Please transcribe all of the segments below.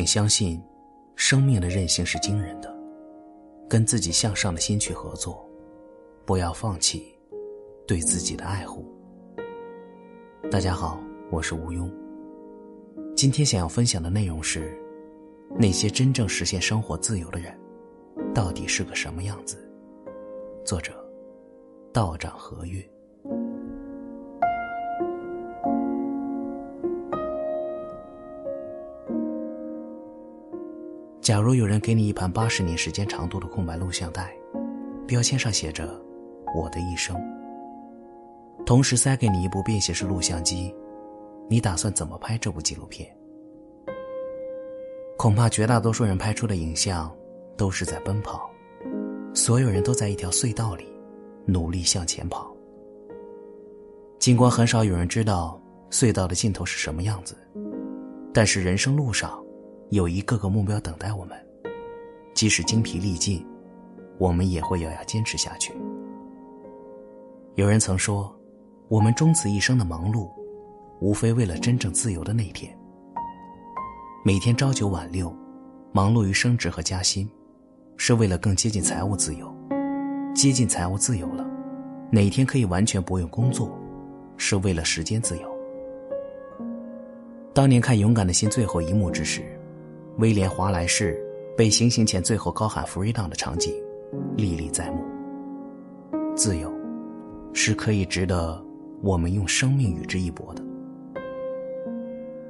请相信，生命的韧性是惊人的。跟自己向上的心去合作，不要放弃对自己的爱护。大家好，我是吴庸。今天想要分享的内容是：那些真正实现生活自由的人，到底是个什么样子？作者：道长何月。假如有人给你一盘八十年时间长度的空白录像带，标签上写着“我的一生”，同时塞给你一部便携式录像机，你打算怎么拍这部纪录片？恐怕绝大多数人拍出的影像都是在奔跑，所有人都在一条隧道里努力向前跑。尽管很少有人知道隧道的尽头是什么样子，但是人生路上。有一个个目标等待我们，即使精疲力尽，我们也会咬牙坚持下去。有人曾说，我们终此一生的忙碌，无非为了真正自由的那天。每天朝九晚六，忙碌于升职和加薪，是为了更接近财务自由。接近财务自由了，哪天可以完全不用工作，是为了时间自由。当年看《勇敢的心》最后一幕之时。威廉·华莱士被行刑前最后高喊 “freedom” 的场景，历历在目。自由，是可以值得我们用生命与之一搏的。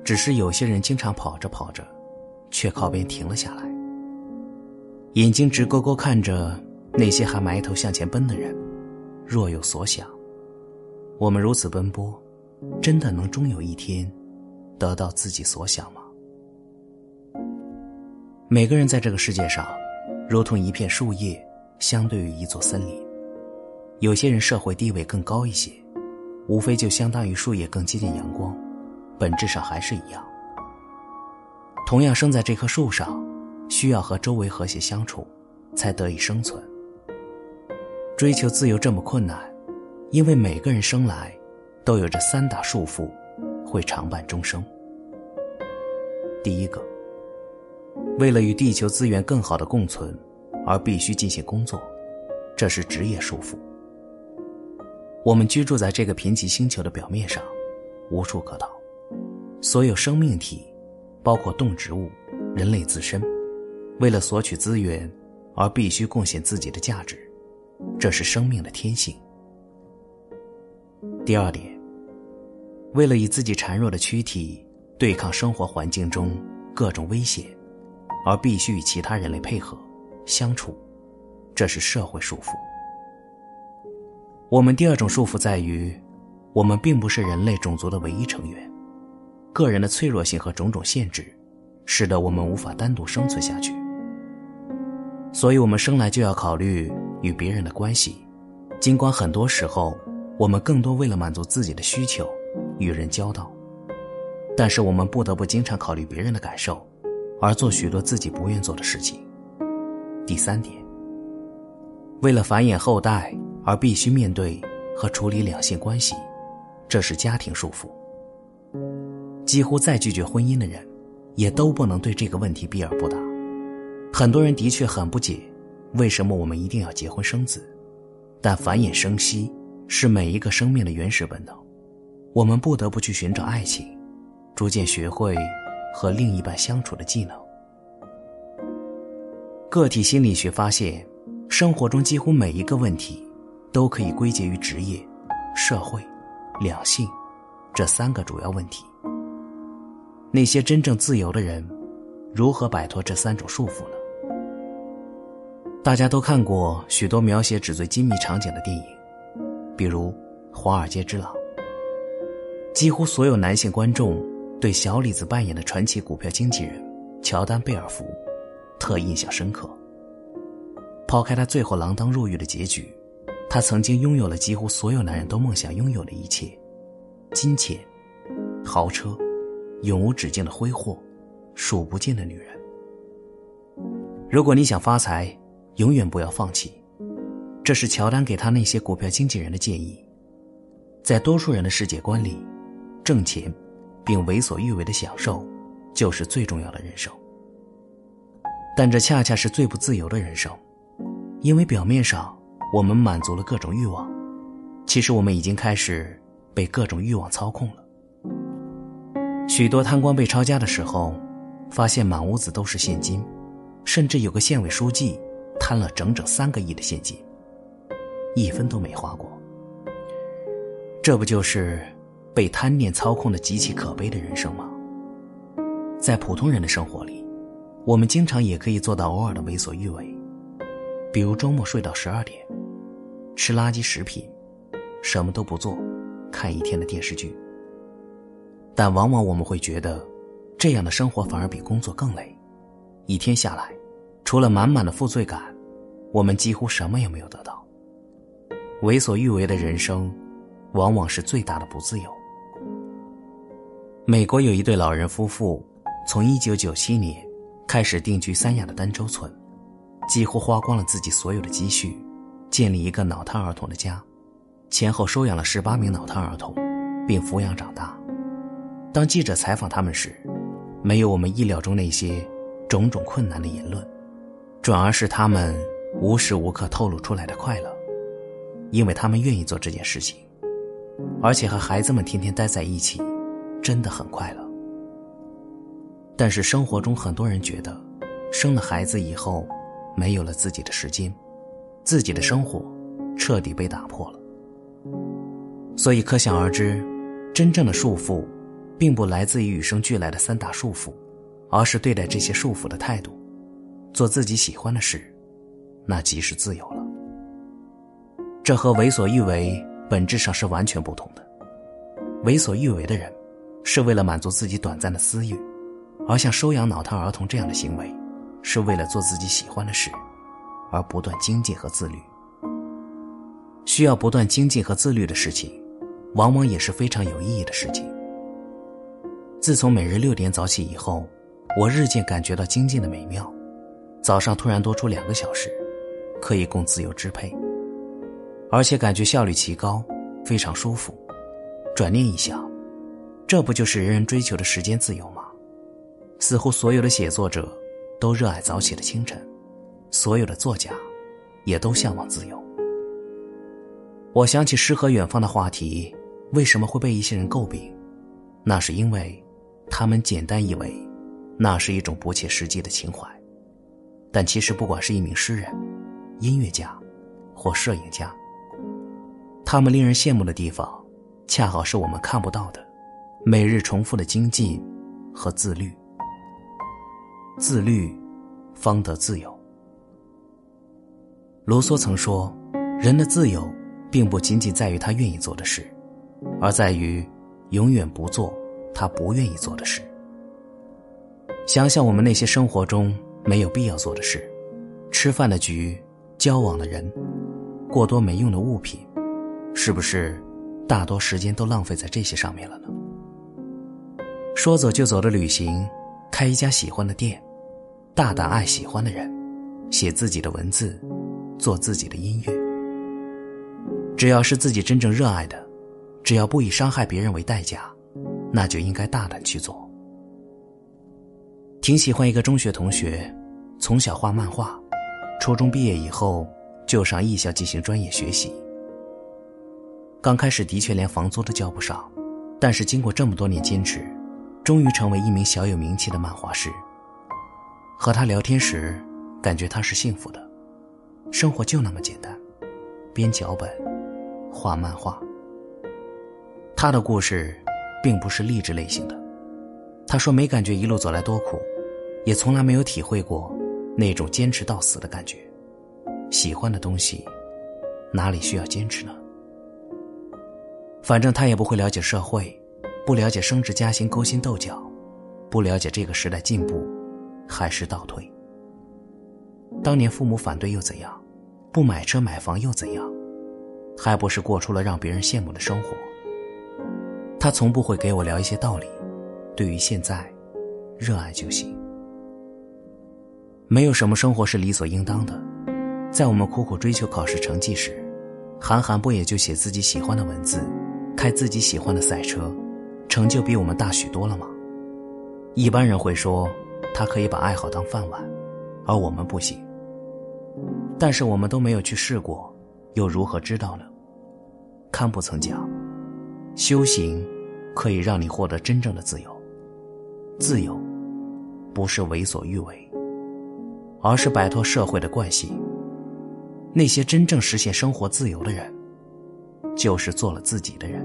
只是有些人经常跑着跑着，却靠边停了下来，眼睛直勾勾看着那些还埋头向前奔的人，若有所想。我们如此奔波，真的能终有一天得到自己所想吗？每个人在这个世界上，如同一片树叶，相对于一座森林。有些人社会地位更高一些，无非就相当于树叶更接近阳光，本质上还是一样。同样生在这棵树上，需要和周围和谐相处，才得以生存。追求自由这么困难，因为每个人生来，都有着三大束缚，会常伴终生。第一个。为了与地球资源更好的共存，而必须进行工作，这是职业束缚。我们居住在这个贫瘠星球的表面上，无处可逃。所有生命体，包括动植物、人类自身，为了索取资源，而必须贡献自己的价值，这是生命的天性。第二点，为了以自己孱弱的躯体对抗生活环境中各种危险。而必须与其他人类配合相处，这是社会束缚。我们第二种束缚在于，我们并不是人类种族的唯一成员，个人的脆弱性和种种限制，使得我们无法单独生存下去。所以，我们生来就要考虑与别人的关系，尽管很多时候我们更多为了满足自己的需求与人交道，但是我们不得不经常考虑别人的感受。而做许多自己不愿做的事情。第三点，为了繁衍后代而必须面对和处理两性关系，这是家庭束缚。几乎再拒绝婚姻的人，也都不能对这个问题避而不答。很多人的确很不解，为什么我们一定要结婚生子？但繁衍生息是每一个生命的原始本能，我们不得不去寻找爱情，逐渐学会。和另一半相处的技能。个体心理学发现，生活中几乎每一个问题，都可以归结于职业、社会、两性这三个主要问题。那些真正自由的人，如何摆脱这三种束缚呢？大家都看过许多描写纸醉金迷场景的电影，比如《华尔街之狼》。几乎所有男性观众。对小李子扮演的传奇股票经纪人乔丹·贝尔福特印象深刻。抛开他最后锒铛入狱的结局，他曾经拥有了几乎所有男人都梦想拥有的一切：金钱、豪车、永无止境的挥霍、数不尽的女人。如果你想发财，永远不要放弃。这是乔丹给他那些股票经纪人的建议。在多数人的世界观里，挣钱。并为所欲为的享受，就是最重要的人生。但这恰恰是最不自由的人生，因为表面上我们满足了各种欲望，其实我们已经开始被各种欲望操控了。许多贪官被抄家的时候，发现满屋子都是现金，甚至有个县委书记贪了整整三个亿的现金，一分都没花过。这不就是被贪念操控的极其可悲的人生吗？在普通人的生活里，我们经常也可以做到偶尔的为所欲为，比如周末睡到十二点，吃垃圾食品，什么都不做，看一天的电视剧。但往往我们会觉得，这样的生活反而比工作更累，一天下来，除了满满的负罪感，我们几乎什么也没有得到。为所欲为的人生。往往是最大的不自由。美国有一对老人夫妇，从一九九七年开始定居三亚的儋州村，几乎花光了自己所有的积蓄，建立一个脑瘫儿童的家，前后收养了十八名脑瘫儿童，并抚养长大。当记者采访他们时，没有我们意料中那些种种困难的言论，转而是他们无时无刻透露出来的快乐，因为他们愿意做这件事情。而且和孩子们天天待在一起，真的很快乐。但是生活中很多人觉得，生了孩子以后，没有了自己的时间，自己的生活彻底被打破了。所以可想而知，真正的束缚，并不来自于与生俱来的三大束缚，而是对待这些束缚的态度。做自己喜欢的事，那即是自由了。这和为所欲为。本质上是完全不同的。为所欲为的人，是为了满足自己短暂的私欲；而像收养脑瘫儿童这样的行为，是为了做自己喜欢的事，而不断精进和自律。需要不断精进和自律的事情，往往也是非常有意义的事情。自从每日六点早起以后，我日渐感觉到精进的美妙。早上突然多出两个小时，可以供自由支配。而且感觉效率极高，非常舒服。转念一想，这不就是人人追求的时间自由吗？似乎所有的写作者都热爱早起的清晨，所有的作家也都向往自由。我想起诗和远方的话题，为什么会被一些人诟病？那是因为他们简单以为那是一种不切实际的情怀。但其实，不管是一名诗人、音乐家或摄影家。他们令人羡慕的地方，恰好是我们看不到的，每日重复的精进和自律。自律，方得自由。卢梭曾说：“人的自由，并不仅仅在于他愿意做的事，而在于永远不做他不愿意做的事。”想想我们那些生活中没有必要做的事，吃饭的局，交往的人，过多没用的物品。是不是大多时间都浪费在这些上面了呢？说走就走的旅行，开一家喜欢的店，大胆爱喜欢的人，写自己的文字，做自己的音乐。只要是自己真正热爱的，只要不以伤害别人为代价，那就应该大胆去做。挺喜欢一个中学同学，从小画漫画，初中毕业以后就上艺校进行专业学习。刚开始的确连房租都交不上，但是经过这么多年坚持，终于成为一名小有名气的漫画师。和他聊天时，感觉他是幸福的，生活就那么简单，编脚本，画漫画。他的故事，并不是励志类型的。他说没感觉一路走来多苦，也从来没有体会过那种坚持到死的感觉。喜欢的东西，哪里需要坚持呢？反正他也不会了解社会，不了解升职加薪、勾心斗角，不了解这个时代进步还是倒退。当年父母反对又怎样？不买车买房又怎样？还不是过出了让别人羡慕的生活。他从不会给我聊一些道理，对于现在，热爱就行。没有什么生活是理所应当的，在我们苦苦追求考试成绩时，韩寒不也就写自己喜欢的文字？开自己喜欢的赛车，成就比我们大许多了吗？一般人会说，他可以把爱好当饭碗，而我们不行。但是我们都没有去试过，又如何知道呢？堪布曾讲，修行可以让你获得真正的自由。自由，不是为所欲为，而是摆脱社会的惯性。那些真正实现生活自由的人，就是做了自己的人。